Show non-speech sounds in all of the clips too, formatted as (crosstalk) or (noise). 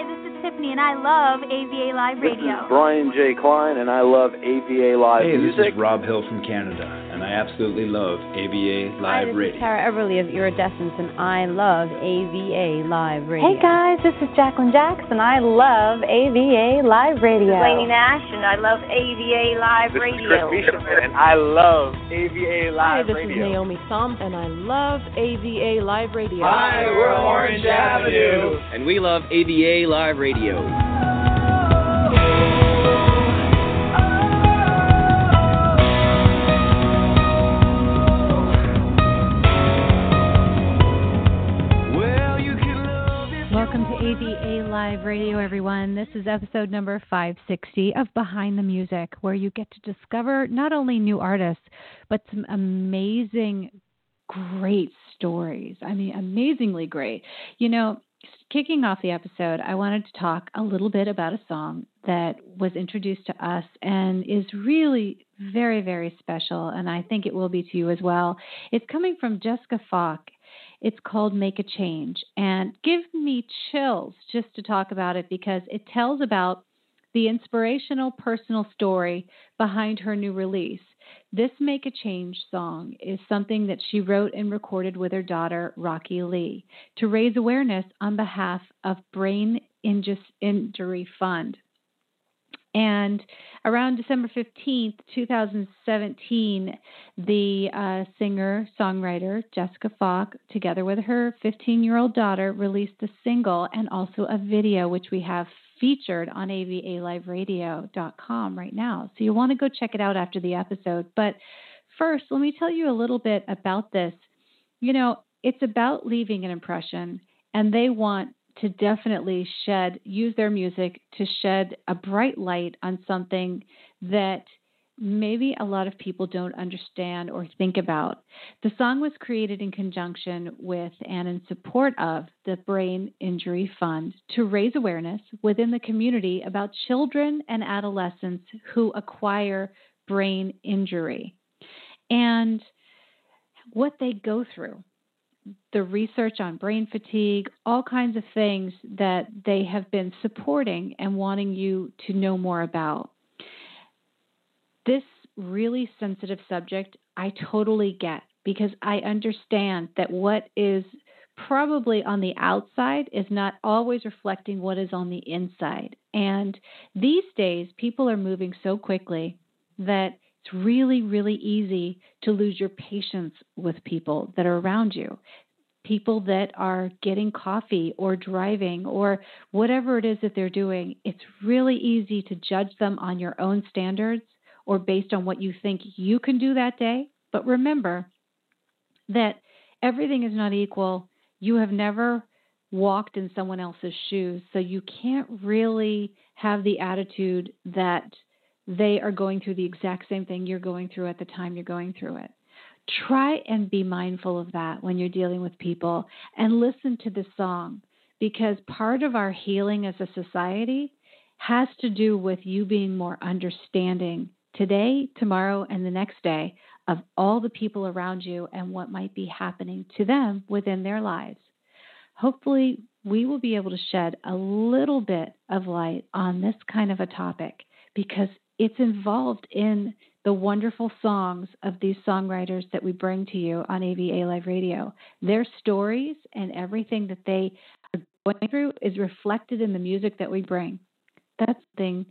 Hi, this is Tiffany, and I love AVA Live Radio. This is Brian J. Klein, and I love AVA Live hey, music. Hey, this is Rob Hill from Canada, and I absolutely love AVA Live Hi, this Radio. is Tara Everly of Iridescence, and I love AVA Live Radio. Hey guys, this is Jacqueline Jackson. I love AVA Live Radio. This is Lainey Nash, and I love AVA Live this Radio. This is Chris Bishop, and I love AVA Live Radio. Hi, this Radio. is Naomi Thumb, and I love AVA Live Radio. Hi, we're Orange Avenue, and we love AVA Live Radio. Live Radio, everyone. This is episode number 560 of Behind the Music, where you get to discover not only new artists, but some amazing, great stories. I mean, amazingly great. You know, kicking off the episode, I wanted to talk a little bit about a song that was introduced to us and is really very, very special, and I think it will be to you as well. It's coming from Jessica Falk. It's called Make a Change and give me chills just to talk about it because it tells about the inspirational personal story behind her new release. This Make a Change song is something that she wrote and recorded with her daughter, Rocky Lee, to raise awareness on behalf of Brain Injury Fund. And around December 15th, 2017, the uh, singer songwriter Jessica Falk, together with her 15 year old daughter, released a single and also a video, which we have featured on avaliveradio.com right now. So you want to go check it out after the episode. But first, let me tell you a little bit about this. You know, it's about leaving an impression, and they want to definitely shed, use their music to shed a bright light on something that maybe a lot of people don't understand or think about. The song was created in conjunction with and in support of the Brain Injury Fund to raise awareness within the community about children and adolescents who acquire brain injury and what they go through the research on brain fatigue, all kinds of things that they have been supporting and wanting you to know more about. This really sensitive subject, I totally get because I understand that what is probably on the outside is not always reflecting what is on the inside. And these days, people are moving so quickly that it's really, really easy to lose your patience with people that are around you. People that are getting coffee or driving or whatever it is that they're doing, it's really easy to judge them on your own standards or based on what you think you can do that day. But remember that everything is not equal. You have never walked in someone else's shoes, so you can't really have the attitude that they are going through the exact same thing you're going through at the time you're going through it. Try and be mindful of that when you're dealing with people and listen to the song because part of our healing as a society has to do with you being more understanding today, tomorrow, and the next day of all the people around you and what might be happening to them within their lives. Hopefully, we will be able to shed a little bit of light on this kind of a topic because it's involved in the wonderful songs of these songwriters that we bring to you on AVA Live Radio. Their stories and everything that they are going through is reflected in the music that we bring. That's thing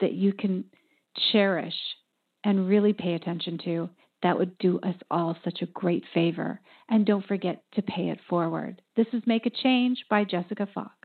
that you can cherish and really pay attention to. That would do us all such a great favor. And don't forget to pay it forward. This is Make a Change by Jessica Falk.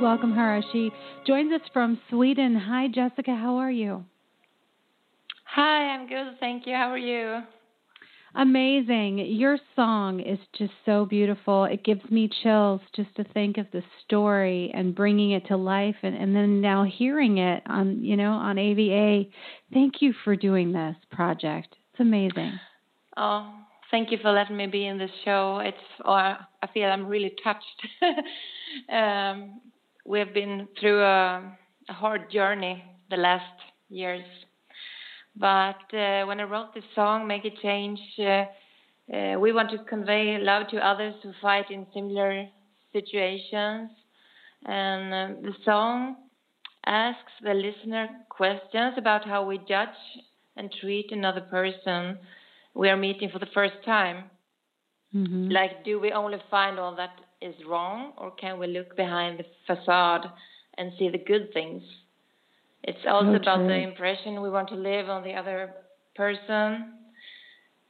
Welcome her as she joins us from Sweden. Hi, Jessica. How are you? Hi, I'm good. Thank you. How are you? Amazing. Your song is just so beautiful. It gives me chills just to think of the story and bringing it to life and, and then now hearing it on, you know, on AVA. Thank you for doing this project. It's amazing. Oh, thank you for letting me be in this show. It's oh, I feel I'm really touched. (laughs) um, we've been through a, a hard journey the last years but uh, when I wrote this song, Make a Change, uh, uh, we want to convey love to others who fight in similar situations. And uh, the song asks the listener questions about how we judge and treat another person we are meeting for the first time. Mm-hmm. Like, do we only find all that is wrong, or can we look behind the facade and see the good things? It's also so about the impression we want to live on the other person.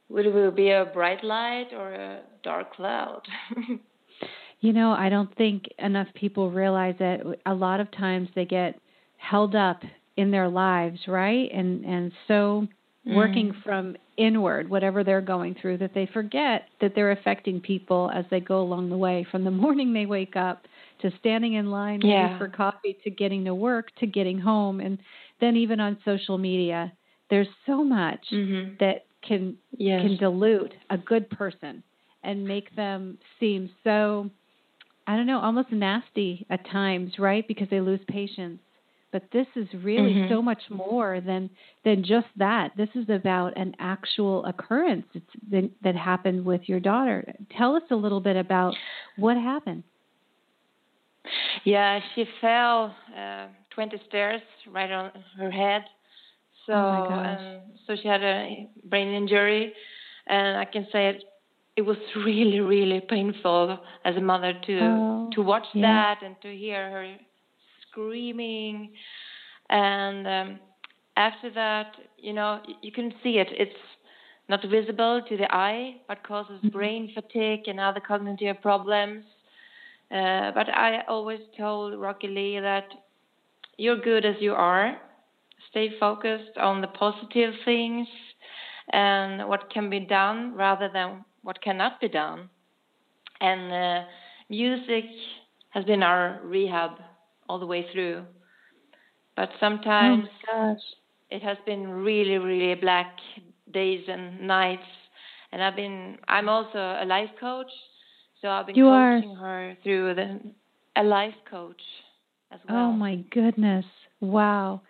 Would we be a bright light or a dark cloud? (laughs) you know, I don't think enough people realize that a lot of times they get held up in their lives, right? And and so working mm. from inward, whatever they're going through, that they forget that they're affecting people as they go along the way from the (laughs) morning they wake up to standing in line yeah. for coffee to getting to work to getting home and then even on social media there's so much mm-hmm. that can yes. can dilute a good person and make them seem so I don't know almost nasty at times right because they lose patience but this is really mm-hmm. so much more than than just that this is about an actual occurrence that, that happened with your daughter tell us a little bit about what happened yeah, she fell uh, 20 stairs right on her head. So, oh um, so she had a brain injury, and I can say it. It was really, really painful as a mother to oh, to watch yeah. that and to hear her screaming. And um, after that, you know, you, you can see it. It's not visible to the eye, but causes mm-hmm. brain fatigue and other cognitive problems. Uh, but I always told Rocky Lee that you're good as you are. Stay focused on the positive things and what can be done rather than what cannot be done. And uh, music has been our rehab all the way through. But oh sometimes oh it has been really, really black days and nights. And I've been, I'm also a life coach, so I've been you coaching are. her through the a life coach as oh well. Oh my goodness. Wow.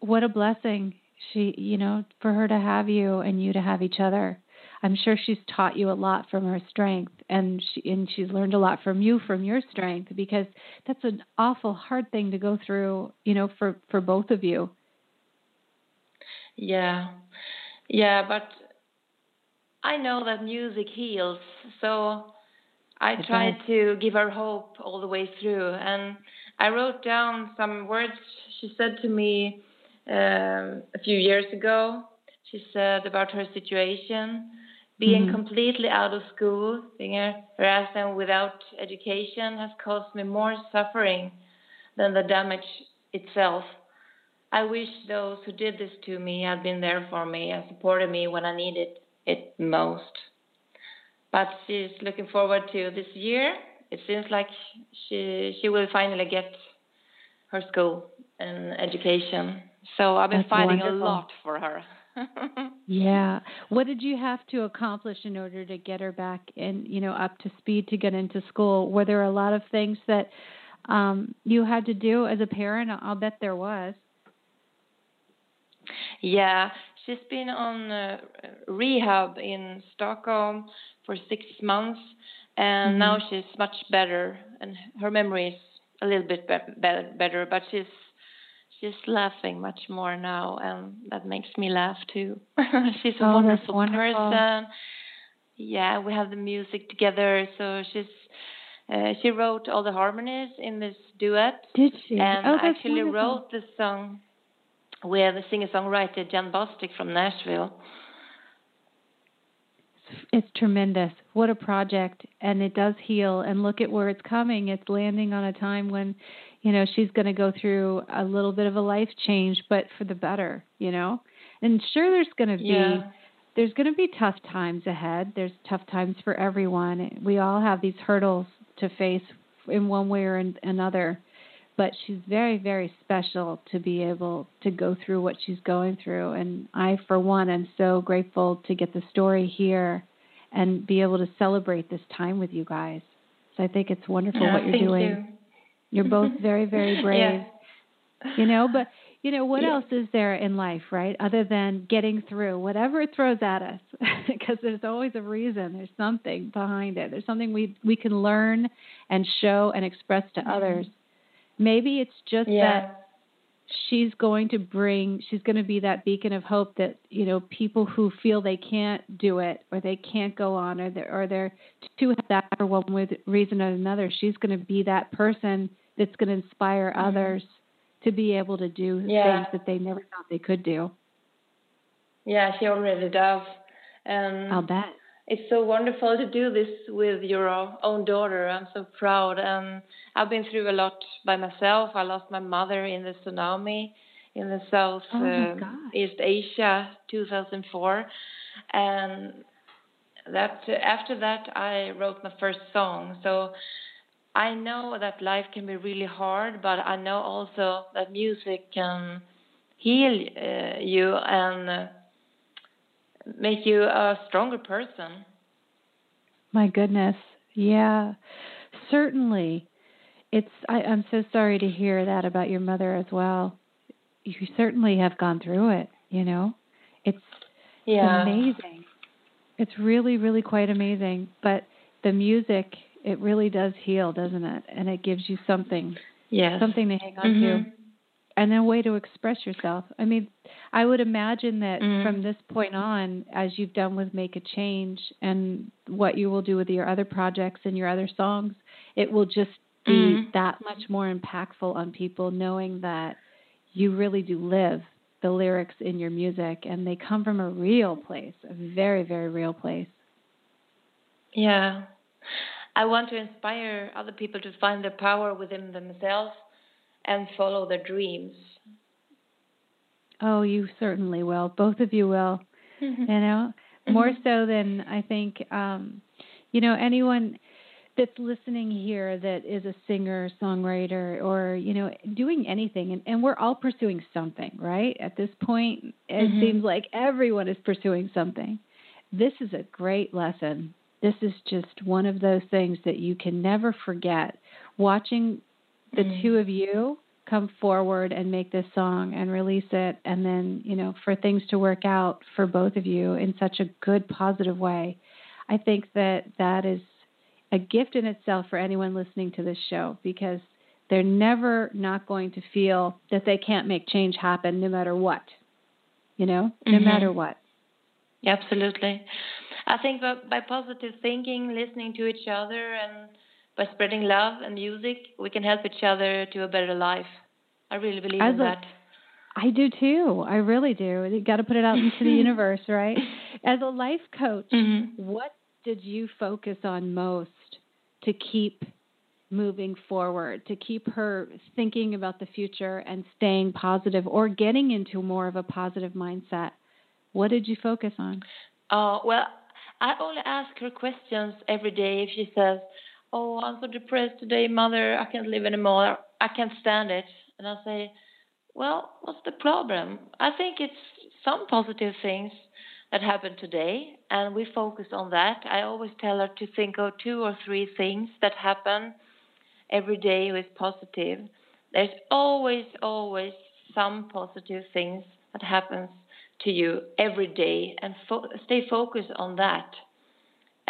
What a blessing. She, you know, for her to have you and you to have each other. I'm sure she's taught you a lot from her strength and she and she's learned a lot from you from your strength because that's an awful hard thing to go through, you know, for for both of you. Yeah. Yeah, but I know that music heals. So I tried to give her hope all the way through, and I wrote down some words she said to me um, a few years ago. She said about her situation, being Mhm. completely out of school, being harassed and without education, has caused me more suffering than the damage itself. I wish those who did this to me had been there for me and supported me when I needed it most but she's looking forward to this year. It seems like she she will finally get her school and education. So I've been That's fighting wonderful. a lot for her. (laughs) Yeah. What did you have to accomplish in order to get her back in, you know, up to speed to get into school? Were there a lot of things that um you had to do as a parent? I'll bet there was. yeah, she's been on uh, rehab in Stockholm for six months, and Mhm. now she's much better, and her memory is a little bit be- be- better, but she's she's laughing much more now, and that makes me laugh too. (laughs) she's a Oh, wonderful, wonderful. person. Yeah, we have the music together, so she's. Uh, she wrote all the harmonies in this duet, Did she? and oh, that's actually wonderful. wrote the song with the singer-songwriter Jan Bostic from Nashville. It's tremendous. What a project. And it does heal. And look at where it's coming. It's landing on a time when, you know, she's going to go through a little bit of a life change, but for the better, you know. And sure, there's going to be yeah. there's going to be tough times ahead. There's tough times for everyone. We all have these hurdles to face in one way or another. But she's very, very special to be able to go through what she's going through. And I, for one, am so grateful to get the story here and be able to celebrate this time with you guys. So I think it's wonderful what you're thank doing. You. You're both (laughs) very, very brave. yeah. You know, but you know what yeah. else is there in life, right? Other than getting through whatever it throws at us, (laughs) because there's always a reason. There's something behind it. There's something we we can learn and show and express to mm-hmm. others. Maybe it's just yeah. that she's going to bring she's going to be that beacon of hope that you know people who feel they can't do it or they can't go on or they're or they're too that for one reason or another she's going to be that person that's going to inspire mm-hmm. others to be able to do yeah. things that they never thought they could do yeah she already does and i'll bet it's so wonderful to do this with your own daughter. I'm so proud. And I've been through a lot by myself. I lost my mother in the tsunami in the South oh uh, East Asia 2004. And that after that I wrote my first song. So I know that life can be really hard, but I know also that music can heal uh, you and uh, make you a stronger person. My goodness. Yeah. Certainly. It's I, I'm so sorry to hear that about your mother as well. You certainly have gone through it, you know. It's yeah. amazing. It's really, really quite amazing. But the music, it really does heal, doesn't it? And it gives you something. Yes. Something to hang on mm-hmm. to and a way to express yourself. I mean, I would imagine that mm. from this point on, as you've done with Make a Change and what you will do with your other projects and your other songs, it will just be mm. that much more impactful on people knowing that you really do live the lyrics in your music and they come from a real place, a very, very real place. Yeah. I want to inspire other people to find their power within themselves and follow their dreams. Oh, you certainly will. Both of you will. (laughs) You know, more so than I think. Um, you know, anyone that's listening here that is a singer, songwriter, or you know, doing anything, and, and we're all pursuing something, right? At this point, it mm-hmm. seems like everyone is pursuing something. This is a great lesson. This is just one of those things that you can never forget. Watching the mm-hmm. two of you come forward and make this song and release it and then you know for things to work out for both of you in such a good positive way i think that that is a gift in itself for anyone listening to this show because they're never not going to feel that they can't make change happen no matter what you know no mm-hmm. matter what absolutely i think by positive thinking listening to each other and by spreading love and music, we can help each other to a better life. I really believe As in a, that. I do too. I really do. You got to put it out into the (laughs) universe, right? As a life coach, mm-hmm. what did you focus on most to keep moving forward, to keep her thinking about the future and staying positive or getting into more of a positive mindset? What did you focus on? Oh, well, I only ask her questions every day if she says, oh, I'm so depressed today, mother. I can't live anymore. I can't stand it. And I say, well, what's the problem? I think it's some positive things that happened today, and we focus on that. I always tell her to think of two or three things that happen every day with positive. There's always, always some positive things that happens to you every day, and fo- stay focused on that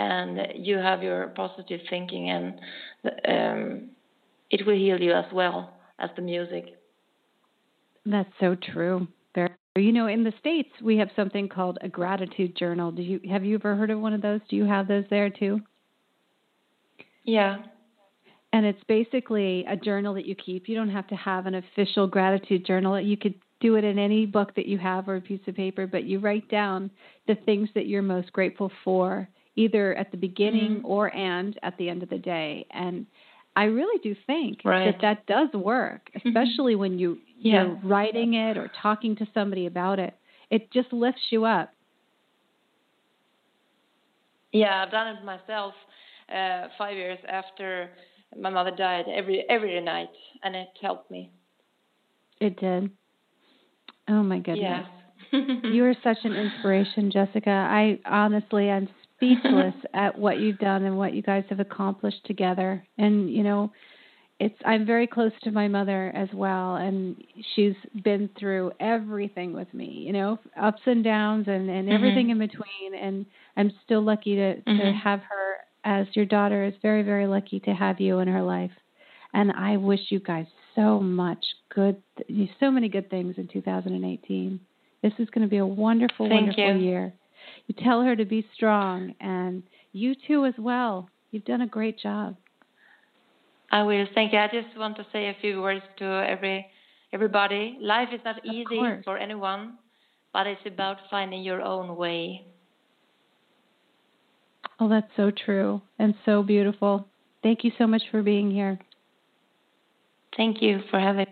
and you have your positive thinking, and um, it will heal you as well as the music. That's so true. Very. You know, in the states, we have something called a gratitude journal. Do you have you ever heard of one of those? Do you have those there too? Yeah. And it's basically a journal that you keep. You don't have to have an official gratitude journal. You could do it in any book that you have or a piece of paper, but you write down the things that you're most grateful for either at the beginning mm-hmm. or and at the end of the day. And I really do think right. that that does work, Mm-hmm. especially when you yeah. you're writing it or talking to somebody about it. It just lifts you up. Yeah, I've done it myself. Uh, five years after my mother died, every every night, and it helped me. It did. Oh my goodness. Yeah. you are (laughs) such an inspiration, Jessica. I honestly, I'm speechless (laughs) at what you've done and what you guys have accomplished together. And you know, it's I'm very close to my mother as well, and she's been through everything with me. You know, ups and downs and and everything mm-hmm. in between. And I'm still lucky to mm-hmm. to have her as your daughter. Is very very lucky to have you in her life. And I wish you guys so much good, so many good things in 2018. This is going to be a wonderful, Thank wonderful you. year. You tell her to be strong, and you too as well. You've done a great job. I will. Thank you. I just want to say a few words to every everybody. Life is not Of easy course. for anyone, but it's about finding your own way. Oh, that's so true and so beautiful. Thank you so much for being here. Thank you for having.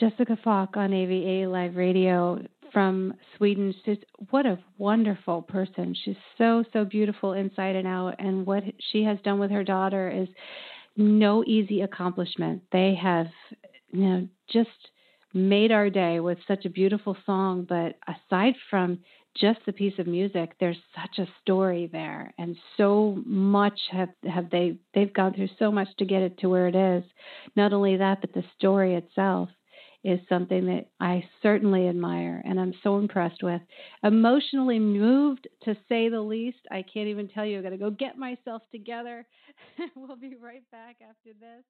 Jessica Falk on AVA Live Radio from Sweden. She's what a wonderful person. She's so so beautiful inside and out, and what she has done with her daughter is no easy accomplishment. They have, you know, just made our day with such a beautiful song. But aside from just the piece of music, there's such a story there, and so much have have they they've gone through so much to get it to where it is. Not only that, but the story itself is something that I certainly admire and I'm so impressed with. Emotionally moved, to say the least. I can't even tell you. I've got to go get myself together. (laughs) we'll be right back after this.